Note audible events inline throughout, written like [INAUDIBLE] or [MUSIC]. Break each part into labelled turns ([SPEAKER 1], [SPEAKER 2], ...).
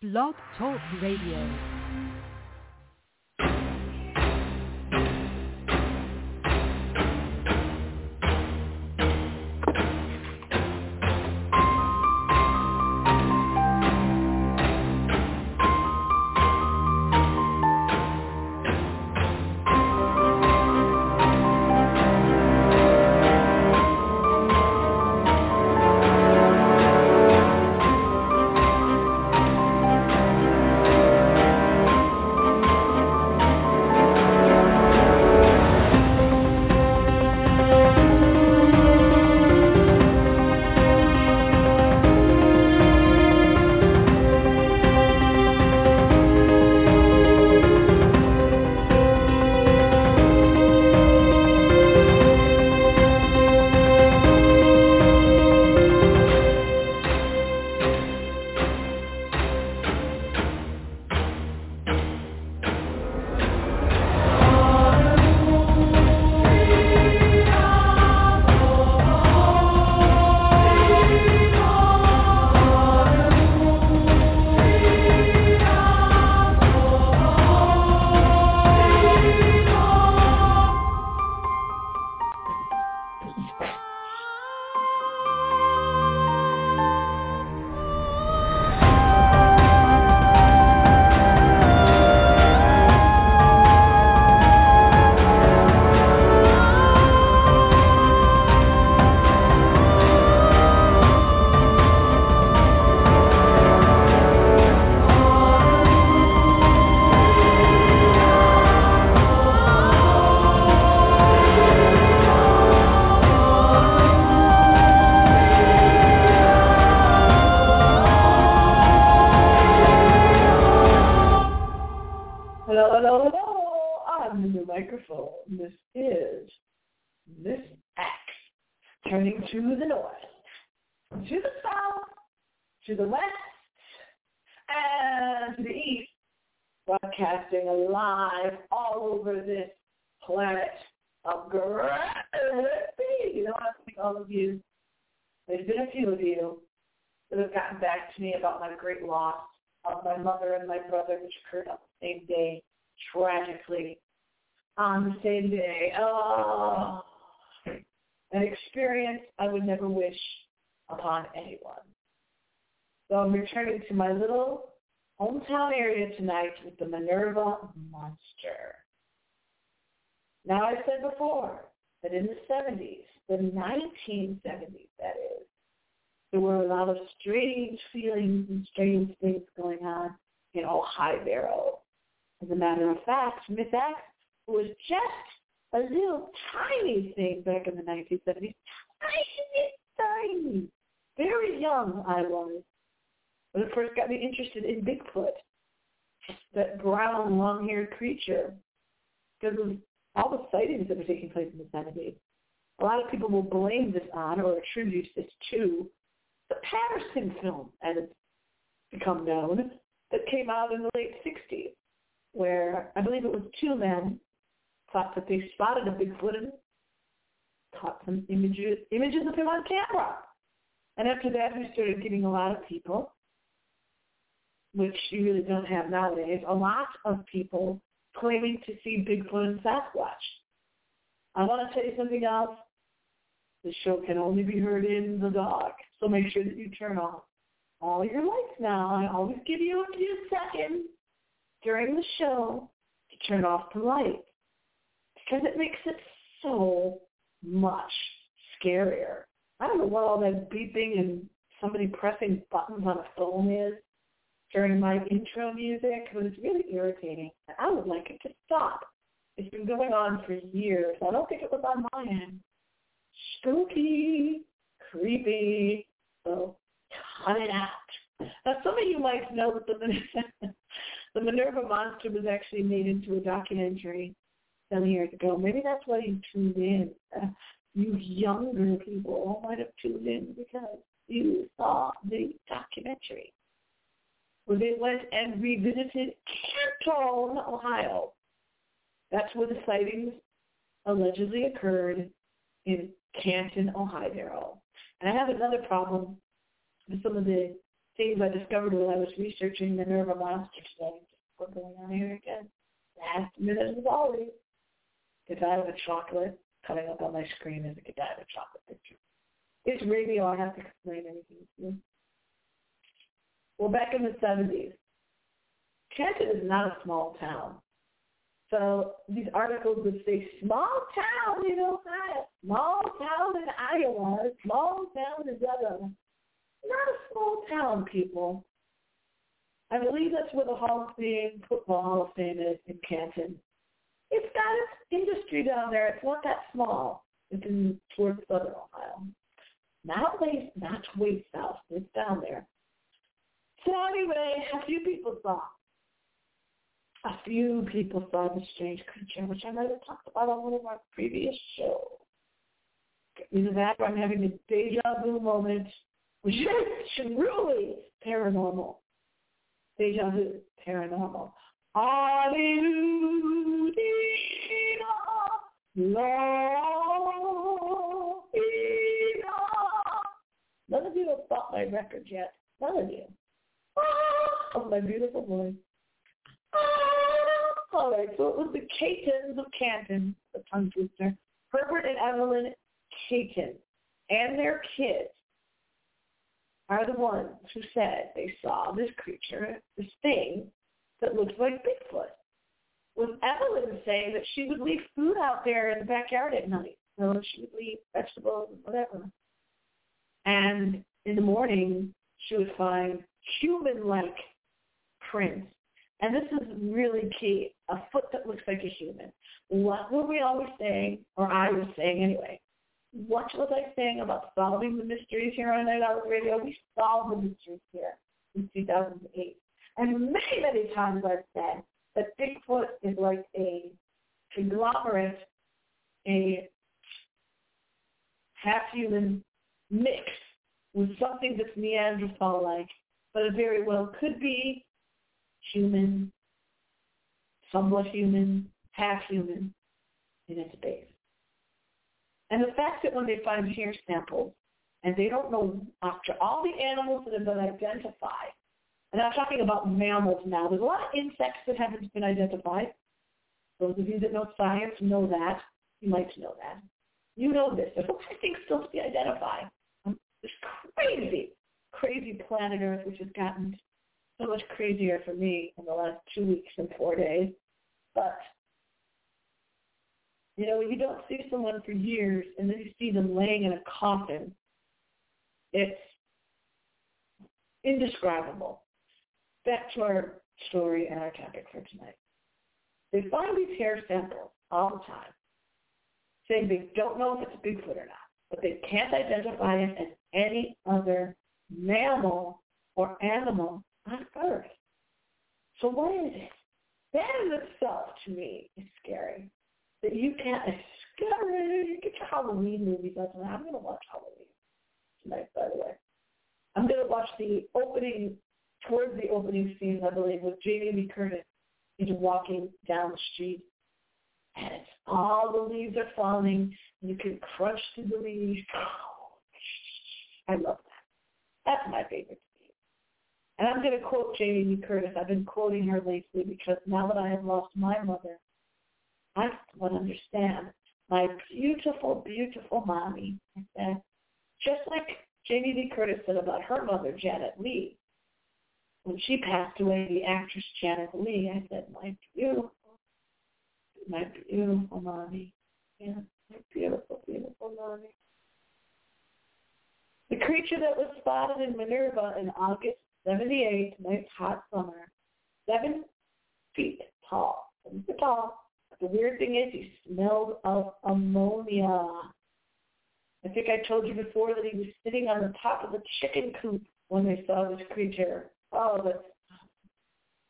[SPEAKER 1] Blog Talk Radio.
[SPEAKER 2] To the west, and to the east, broadcasting live all over this planet of gravity. You know, I think all of you, there's been a few of you that have gotten back to me about my great loss of my mother and my brother, which occurred on the same day, tragically, on the same day. Oh, an experience I would never wish upon anyone. So I'm returning to my little hometown area tonight with the Minerva Monster. Now, I said before that in the 70s, the 1970s, that is, there were a lot of strange feelings and strange things going on in Ohio Barrow. As a matter of fact, Miss X was just a little tiny thing back in the 1970s. Tiny, tiny. Very young I was. It first got me interested in Bigfoot, that brown, long-haired creature, because of all the sightings that were taking place in the 70s. A lot of people will blame this on or attribute this to the Patterson film, as it's become known, that came out in the late 60s, where I believe it was two men thought that they spotted a Bigfoot and caught some images, images of him on camera. And after that, we started getting a lot of people, which you really don't have nowadays, a lot of people claiming to see Bigfoot and Sasquatch. I want to tell you something else. The show can only be heard in the dark, so make sure that you turn off all your lights now. I always give you a few seconds during the show to turn off the lights because it makes it so much scarier. I don't know what all that beeping and somebody pressing buttons on a phone is during my intro music. It was really irritating. I would like it to stop. It's been going on for years. I don't think it was on my end. Spooky, creepy. So cut it out. Now, some of you might know that the [LAUGHS] the Minerva Monster was actually made into a documentary some years ago. Maybe that's why you tuned in. Uh, you younger people might have tuned in because you saw the documentary they went and revisited Canton, Ohio. That's where the sightings allegedly occurred in Canton, Ohio. And I have another problem with some of the things I discovered when I was researching the Minerva Monster today. What's going on here again? Last minute as always. Godiva chocolate coming up on my screen is a Godiva chocolate picture. It's radio. I have to explain anything to you. Well, back in the 70s, Canton is not a small town. So these articles would say small town in Ohio, small town in Iowa, small town in Delaware. Not a small town, people. I believe that's where the Hall of Fame, Football Hall of Fame is in Canton. It's got its industry down there. It's not that small. It's in towards southern Ohio. Not way, not way south. It's down there. So anyway, a few people saw a few people saw the strange creature, which I might have talked about on one of our previous shows. Either that or I'm having a deja vu moment, which is truly paranormal. Deja vu, paranormal. Hallelujah. None of you have bought my record yet. None of you. Oh, my beautiful voice. Oh, all right, so it was the Caytons of Canton, the tongue twister, Herbert and Evelyn Cayton, and their kids are the ones who said they saw this creature, this thing that looked like Bigfoot. With Evelyn saying that she would leave food out there in the backyard at night. So she would leave vegetables and whatever. And in the morning, she would find human-like prints and this is really key, a foot that looks like a human. What were we always saying, or I was saying anyway? What was I saying about solving the mysteries here on Night Owl Radio? We solved the mysteries here in 2008. And many, many times I've said that Bigfoot is like a conglomerate, a half-human mix with something that's Neanderthal-like, but it very well could be human, somewhat human, half human in its base. And the fact that when they find hair samples, and they don't know after all the animals that have been identified, and I'm talking about mammals now. There's a lot of insects that haven't been identified. Those of you that know science know that. You might know that. You know this. There's a lot of things still to be identified. Um, this crazy, crazy planet Earth, which has gotten so much crazier for me in the last two weeks and four days. But you know, when you don't see someone for years and then you see them laying in a coffin, it's indescribable. Back to our story and our topic for tonight. They find these hair samples all the time, saying they don't know if it's Bigfoot or not, but they can't identify it as any other mammal or animal on earth. So what is it? That in itself, to me, is scary. That you can't, scary. Get your Halloween movies out tonight. I'm to watch Halloween tonight, by the way. I'm to watch the opening, towards the opening scene, I believe, with Jamie Lee Curtis. He's walking down the street, and it's all the leaves are falling. You can crush through the leaves. [SIGHS] I love that. That's my favorite and I'm going to quote Jamie Lee Curtis. I've been quoting her lately because now that I have lost my mother, I want to understand my beautiful, beautiful mommy. Said, just like Jamie Lee Curtis said about her mother, Janet Leigh. When she passed away, the actress Janet Leigh, I said, my beautiful, my beautiful mommy. Yeah, my beautiful, beautiful mommy. The creature that was spotted in Minerva in August 78, nice hot summer, seven feet tall. Seven feet tall. The weird thing is he smelled of ammonia. I think I told you before that he was sitting on the top of the chicken coop when they saw this creature. Oh, but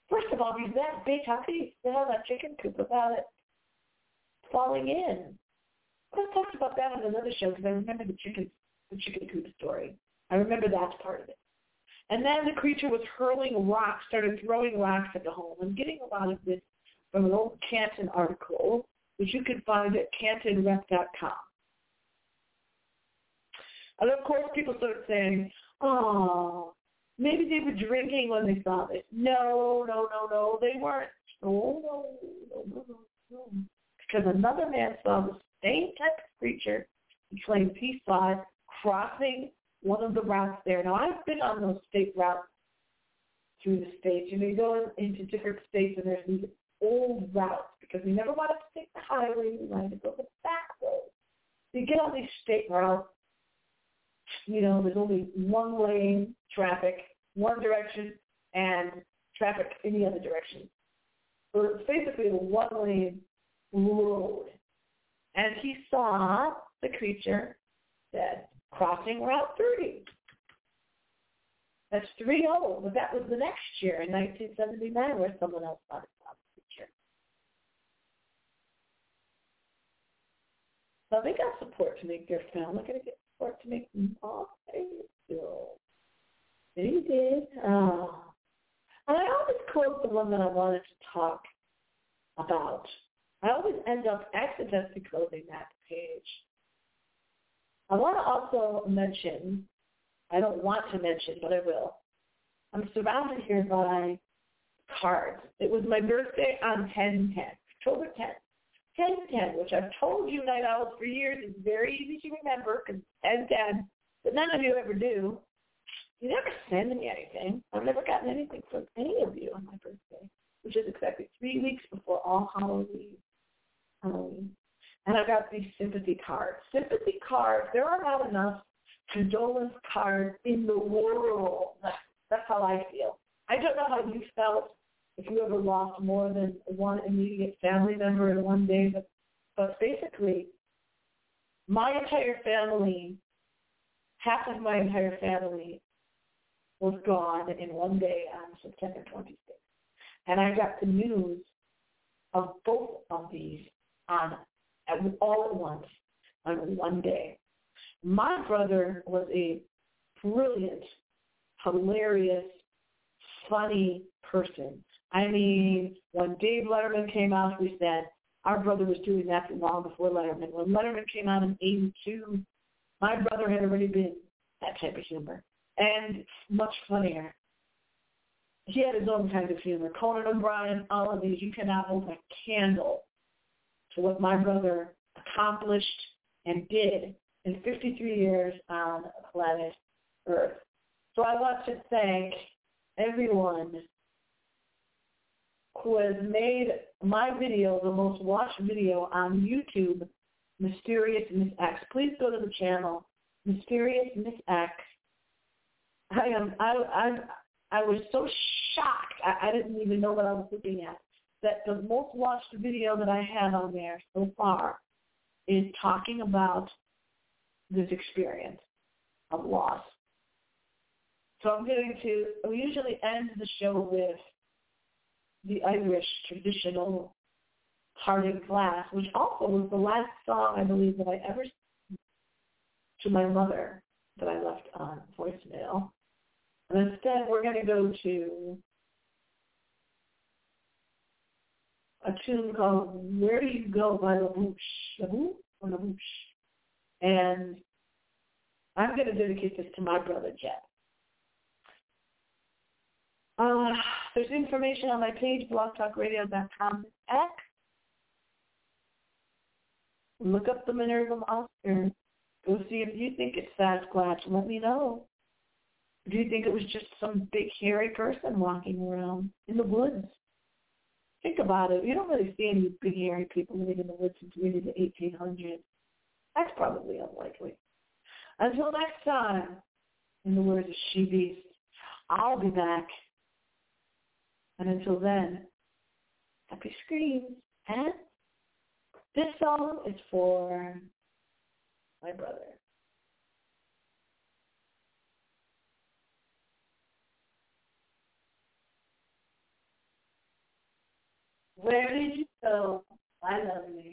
[SPEAKER 2] first of all, he's that big. How could he sit on that chicken coop without it falling in? I've talked about that on another show because I remember the chicken, the chicken coop story. I remember that part of it. And then the creature was hurling rocks, started throwing rocks at the home. I'm getting a lot of this from an old Canton article, which you can find at cantonrep.com. And of course, people started saying, oh, Maybe they were drinking when they saw this. No, no, no, no, they weren't. No, no, no, no, no. Because another man saw the same type of creature he claims he saw crossing one of the routes there. Now, I've been on those state routes through the states. You know, you go into different states and there's these old routes because we never wanted to take the highway. We wanted to go the back. So you get on these state routes. You know, there's only one lane traffic, one direction, and traffic in the other direction. So it's basically a one lane road. And he saw the creature that crossing Route 30. That's 3-0, but that was the next year in 1979 where someone else thought it. So they got support to make their film. They're going to get support to make my film. They did. Oh. And I always quote the one that I wanted to talk about. I always end up accidentally closing that page. I want to also mention, I don't want to mention, but I will. I'm surrounded here by cards. It was my birthday on 10-10, October 10th. 10-10, which I've told you night owls for years is very easy to remember because 10-10, but none of you ever do. You never send me anything. I've never gotten anything from any of you on my birthday, which is exactly three weeks before All Hallows Eve. Halloween um, and I got these sympathy cards. Sympathy cards, there are not enough condolence cards in the world. That's how I feel. I don't know how you felt if you ever lost more than one immediate family member in one day, but, but basically, my entire family, half of my entire family was gone in one day on September 26th. And I got the news of both of these on all at once on one day. My brother was a brilliant, hilarious, funny person. I mean, when Dave Letterman came out, we said our brother was doing that long before Letterman. When Letterman came out in 82, my brother had already been that type of humor and much funnier. He had his own kind of humor. Conan O'Brien, all of these, you cannot hold a candle what my brother accomplished and did in 53 years on planet Earth. So I want to thank everyone who has made my video the most watched video on YouTube, Mysterious Miss X. Please go to the channel, Mysterious Miss X. I am I I I was so shocked. I, I didn't even know what I was looking at that the most watched video that I have on there so far is talking about this experience of loss. So I'm going to, we usually end the show with the Irish traditional Parting Glass, which also was the last song I believe that I ever to my mother that I left on voicemail. And instead we're going to go to a tune called Where Do You Go by La Bouche. LaBouche. And I'm going to dedicate this to my brother, Jeff. Uh, there's information on my page, blogtalkradio.com. X. Look up the Minerva Monster. Go see if you think it's Sasquatch. Let me know. Do you think it was just some big hairy person walking around in the woods? Think about it. You don't really see any big hairy people living in the woods since maybe the 1800s. That's probably unlikely. Until next time, in the words of She Beast, I'll be back. And until then, happy screams. And this song is for my brother. Where did you go? I love me.